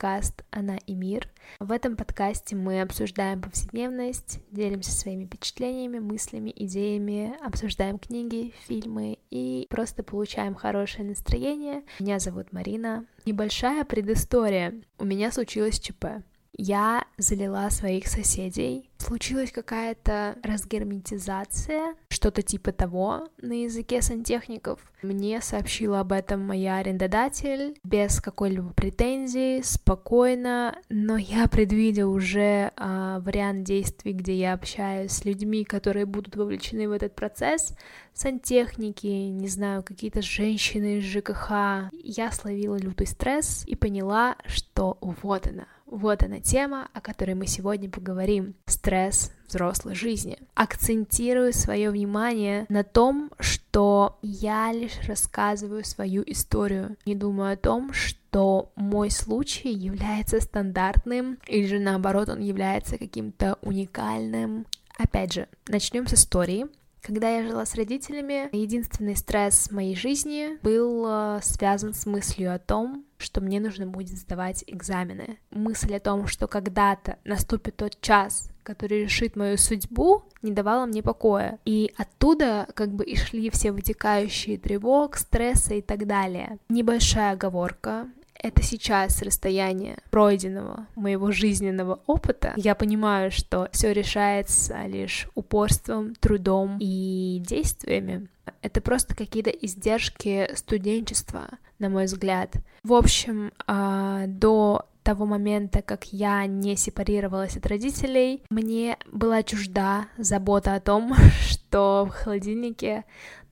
подкаст «Она и мир». В этом подкасте мы обсуждаем повседневность, делимся своими впечатлениями, мыслями, идеями, обсуждаем книги, фильмы и просто получаем хорошее настроение. Меня зовут Марина. Небольшая предыстория. У меня случилось ЧП я залила своих соседей. Случилась какая-то разгерметизация, что-то типа того на языке сантехников. Мне сообщила об этом моя арендодатель без какой-либо претензии, спокойно, но я предвидела уже а, вариант действий, где я общаюсь с людьми, которые будут вовлечены в этот процесс, сантехники, не знаю, какие-то женщины из ЖКХ. Я словила лютый стресс и поняла, что вот она, вот она тема, о которой мы сегодня поговорим. Стресс взрослой жизни. Акцентирую свое внимание на том, что я лишь рассказываю свою историю. Не думаю о том, что мой случай является стандартным, или же наоборот он является каким-то уникальным. Опять же, начнем с истории. Когда я жила с родителями, единственный стресс в моей жизни был э, связан с мыслью о том, что мне нужно будет сдавать экзамены. Мысль о том, что когда-то наступит тот час, который решит мою судьбу, не давала мне покоя. И оттуда как бы и шли все вытекающие тревог, стресса и так далее. Небольшая оговорка это сейчас расстояние пройденного моего жизненного опыта, я понимаю, что все решается лишь упорством, трудом и действиями. Это просто какие-то издержки студенчества, на мой взгляд. В общем, а, до того момента, как я не сепарировалась от родителей, мне была чужда забота о том, что в холодильнике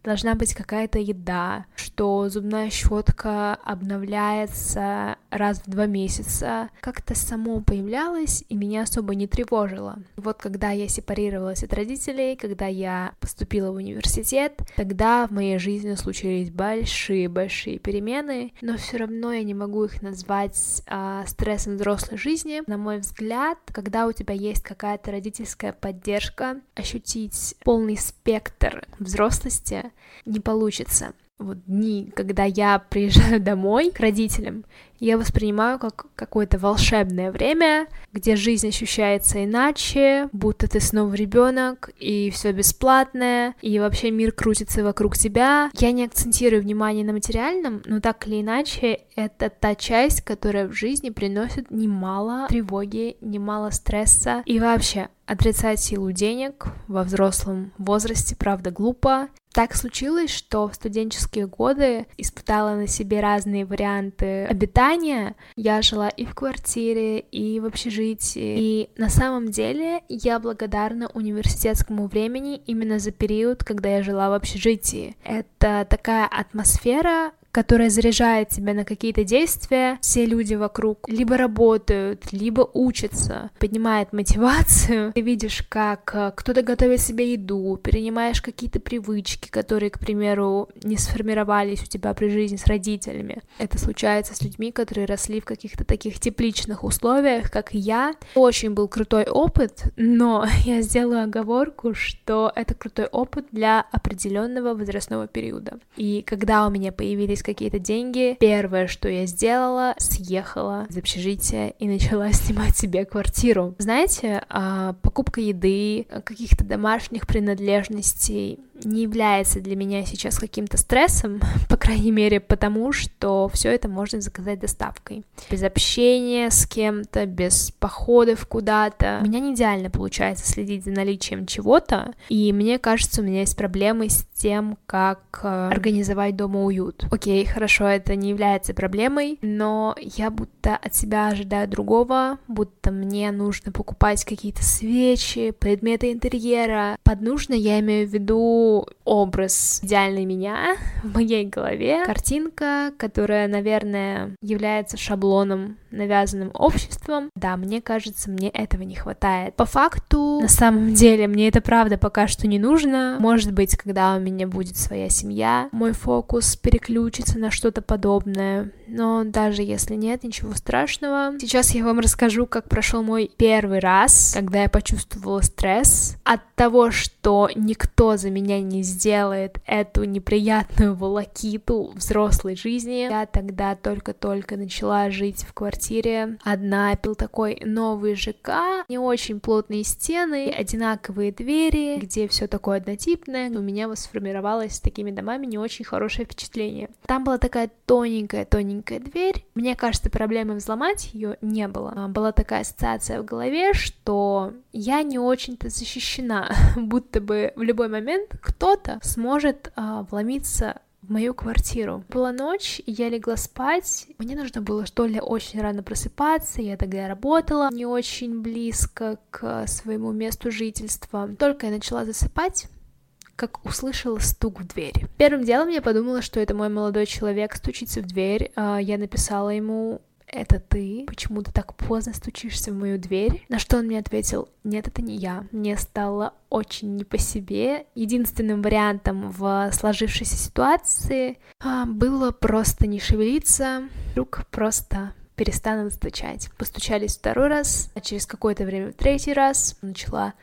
должна быть какая-то еда, что зубная щетка обновляется раз в два месяца, как-то само появлялось и меня особо не тревожило. Вот когда я сепарировалась от родителей, когда я поступила в университет, тогда в моей жизни случились большие-большие перемены, но все равно я не могу их назвать а, стрессом взрослой жизни. На мой взгляд, когда у тебя есть какая-то родительская поддержка, ощутить полный спектр взрослости не получится. Вот дни, когда я приезжаю домой к родителям, я воспринимаю как какое-то волшебное время, где жизнь ощущается иначе, будто ты снова ребенок, и все бесплатное, и вообще мир крутится вокруг тебя. Я не акцентирую внимание на материальном, но так или иначе, это та часть, которая в жизни приносит немало тревоги, немало стресса, и вообще отрицать силу денег во взрослом возрасте, правда, глупо. Так случилось, что в студенческие годы испытала на себе разные варианты обитания. Я жила и в квартире, и в общежитии. И на самом деле я благодарна университетскому времени именно за период, когда я жила в общежитии. Это такая атмосфера, которая заряжает тебя на какие-то действия, все люди вокруг либо работают, либо учатся, поднимает мотивацию. Ты видишь, как э, кто-то готовит себе еду, перенимаешь какие-то привычки, которые, к примеру, не сформировались у тебя при жизни с родителями. Это случается с людьми, которые росли в каких-то таких тепличных условиях, как я. Очень был крутой опыт, но я сделаю оговорку, что это крутой опыт для определенного возрастного периода. И когда у меня появились появились какие-то деньги, первое, что я сделала, съехала из общежития и начала снимать себе квартиру. Знаете, а, покупка еды, каких-то домашних принадлежностей, не является для меня сейчас каким-то стрессом, по крайней мере, потому что все это можно заказать доставкой. Без общения с кем-то, без походов куда-то. У меня не идеально получается следить за наличием чего-то, и мне кажется, у меня есть проблемы с тем, как э, организовать дома уют. Окей, хорошо, это не является проблемой, но я будто от себя ожидаю другого, будто мне нужно покупать какие-то свечи, предметы интерьера. Под нужно я имею в виду образ идеальной меня в моей голове, картинка, которая, наверное, является шаблоном, навязанным обществом. Да, мне кажется, мне этого не хватает. По факту, на самом деле, мне это правда пока что не нужно. Может быть, когда у меня будет своя семья, мой фокус переключится на что-то подобное. Но даже если нет, ничего страшного. Сейчас я вам расскажу, как прошел мой первый раз, когда я почувствовала стресс от того, что никто за меня не сделает эту неприятную волокиту взрослой жизни. Я тогда только-только начала жить в квартире квартире одна, был такой новый ЖК, не очень плотные стены, одинаковые двери, где все такое однотипное. У меня вот сформировалось с такими домами не очень хорошее впечатление. Там была такая тоненькая-тоненькая дверь. Мне кажется, проблемы взломать ее не было. А, была такая ассоциация в голове, что я не очень-то защищена, будто бы в любой момент кто-то сможет а, вломиться мою квартиру. Была ночь, и я легла спать. Мне нужно было что ли очень рано просыпаться. Я тогда работала не очень близко к своему месту жительства. Только я начала засыпать, как услышала стук в дверь. Первым делом я подумала, что это мой молодой человек стучится в дверь. А, я написала ему это ты? Почему ты так поздно стучишься в мою дверь? На что он мне ответил, нет, это не я. Мне стало очень не по себе. Единственным вариантом в сложившейся ситуации а, было просто не шевелиться, вдруг просто перестанут стучать. Постучались второй раз, а через какое-то время в третий раз начала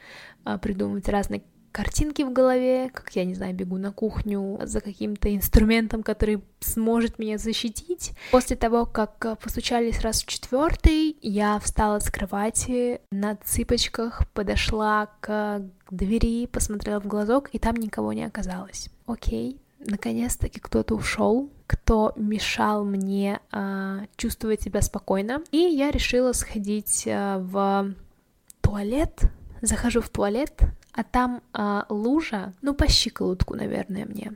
а, придумывать разные картинки в голове, как я, не знаю, бегу на кухню за каким-то инструментом, который сможет меня защитить. После того, как постучались раз в четвертый, я встала с кровати на цыпочках, подошла к двери, посмотрела в глазок, и там никого не оказалось. Окей, наконец-таки кто-то ушел, кто мешал мне э, чувствовать себя спокойно. И я решила сходить э, в туалет. Захожу в туалет, а там э, лужа, ну, по щиколотку, наверное, мне.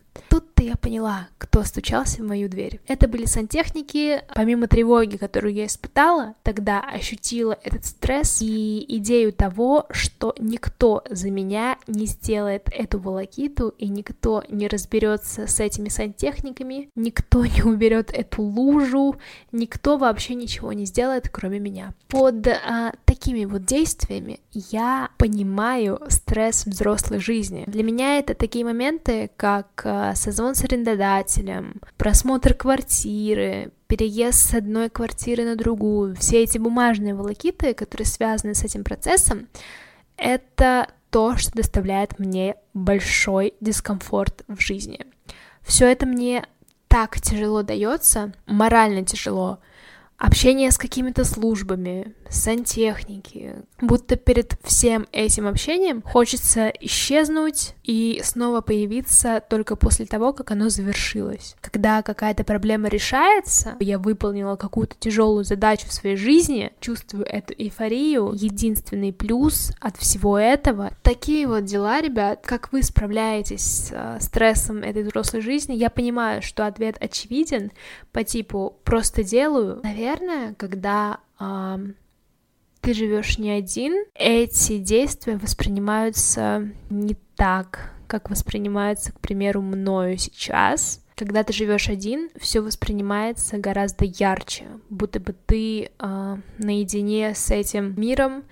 Тут-то я поняла, кто стучался в мою дверь. Это были сантехники. Помимо тревоги, которую я испытала, тогда ощутила этот стресс и идею того, что никто за меня не сделает эту волокиту, и никто не разберется с этими сантехниками, никто не уберет эту лужу, никто вообще ничего не сделает, кроме меня. Под а, такими вот действиями я понимаю стресс взрослой жизни. Для меня это такие моменты, как а, созвон с арендодателем, просмотр квартиры, переезд с одной квартиры на другую, все эти бумажные волокиты, которые связаны с этим процессом, это то, что доставляет мне большой дискомфорт в жизни. Все это мне так тяжело дается, морально тяжело, общение с какими-то службами, сантехники. Будто перед всем этим общением хочется исчезнуть и снова появиться только после того, как оно завершилось. Когда какая-то проблема решается, я выполнила какую-то тяжелую задачу в своей жизни, чувствую эту эйфорию. Единственный плюс от всего этого — такие вот дела, ребят, как вы справляетесь с э, стрессом этой взрослой жизни, я понимаю, что ответ очевиден по типу «просто делаю». Наверное, когда э, ты живешь не один, эти действия воспринимаются не так, как воспринимаются, к примеру, мною сейчас. Когда ты живешь один, все воспринимается гораздо ярче, будто бы ты э, наедине с этим миром,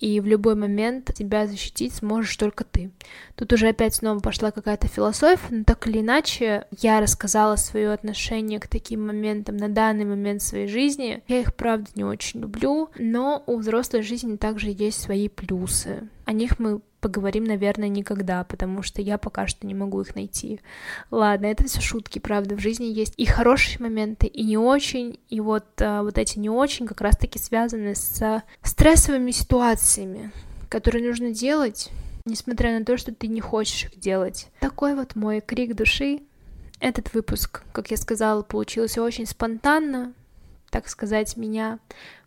и в любой момент тебя защитить сможешь только ты. Тут уже опять снова пошла какая-то философия, но так или иначе я рассказала свое отношение к таким моментам на данный момент своей жизни. Я их, правда, не очень люблю, но у взрослой жизни также есть свои плюсы. О них мы поговорим, наверное, никогда, потому что я пока что не могу их найти. Ладно, это все шутки, правда, в жизни есть и хорошие моменты, и не очень, и вот, а, вот эти не очень как раз-таки связаны с стрессовыми ситуациями, которые нужно делать, несмотря на то, что ты не хочешь их делать. Такой вот мой крик души. Этот выпуск, как я сказала, получился очень спонтанно, так сказать, меня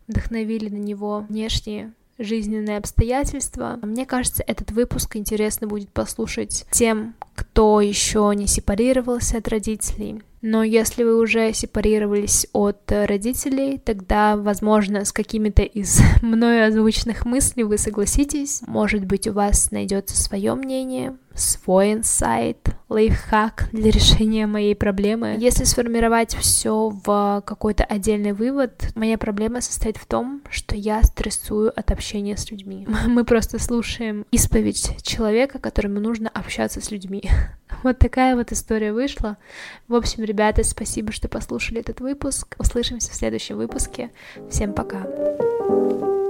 вдохновили на него внешние жизненные обстоятельства. Мне кажется, этот выпуск интересно будет послушать тем, кто еще не сепарировался от родителей. Но если вы уже сепарировались от родителей, тогда, возможно, с какими-то из мною озвученных мыслей вы согласитесь. Может быть, у вас найдется свое мнение, свой инсайт, лайфхак для решения моей проблемы. Если сформировать все в какой-то отдельный вывод, моя проблема состоит в том, что я стрессую от общения с людьми. Мы просто слушаем исповедь человека, которому нужно общаться с людьми. Вот такая вот история вышла. В общем, ребята, спасибо, что послушали этот выпуск. Услышимся в следующем выпуске. Всем пока. thank you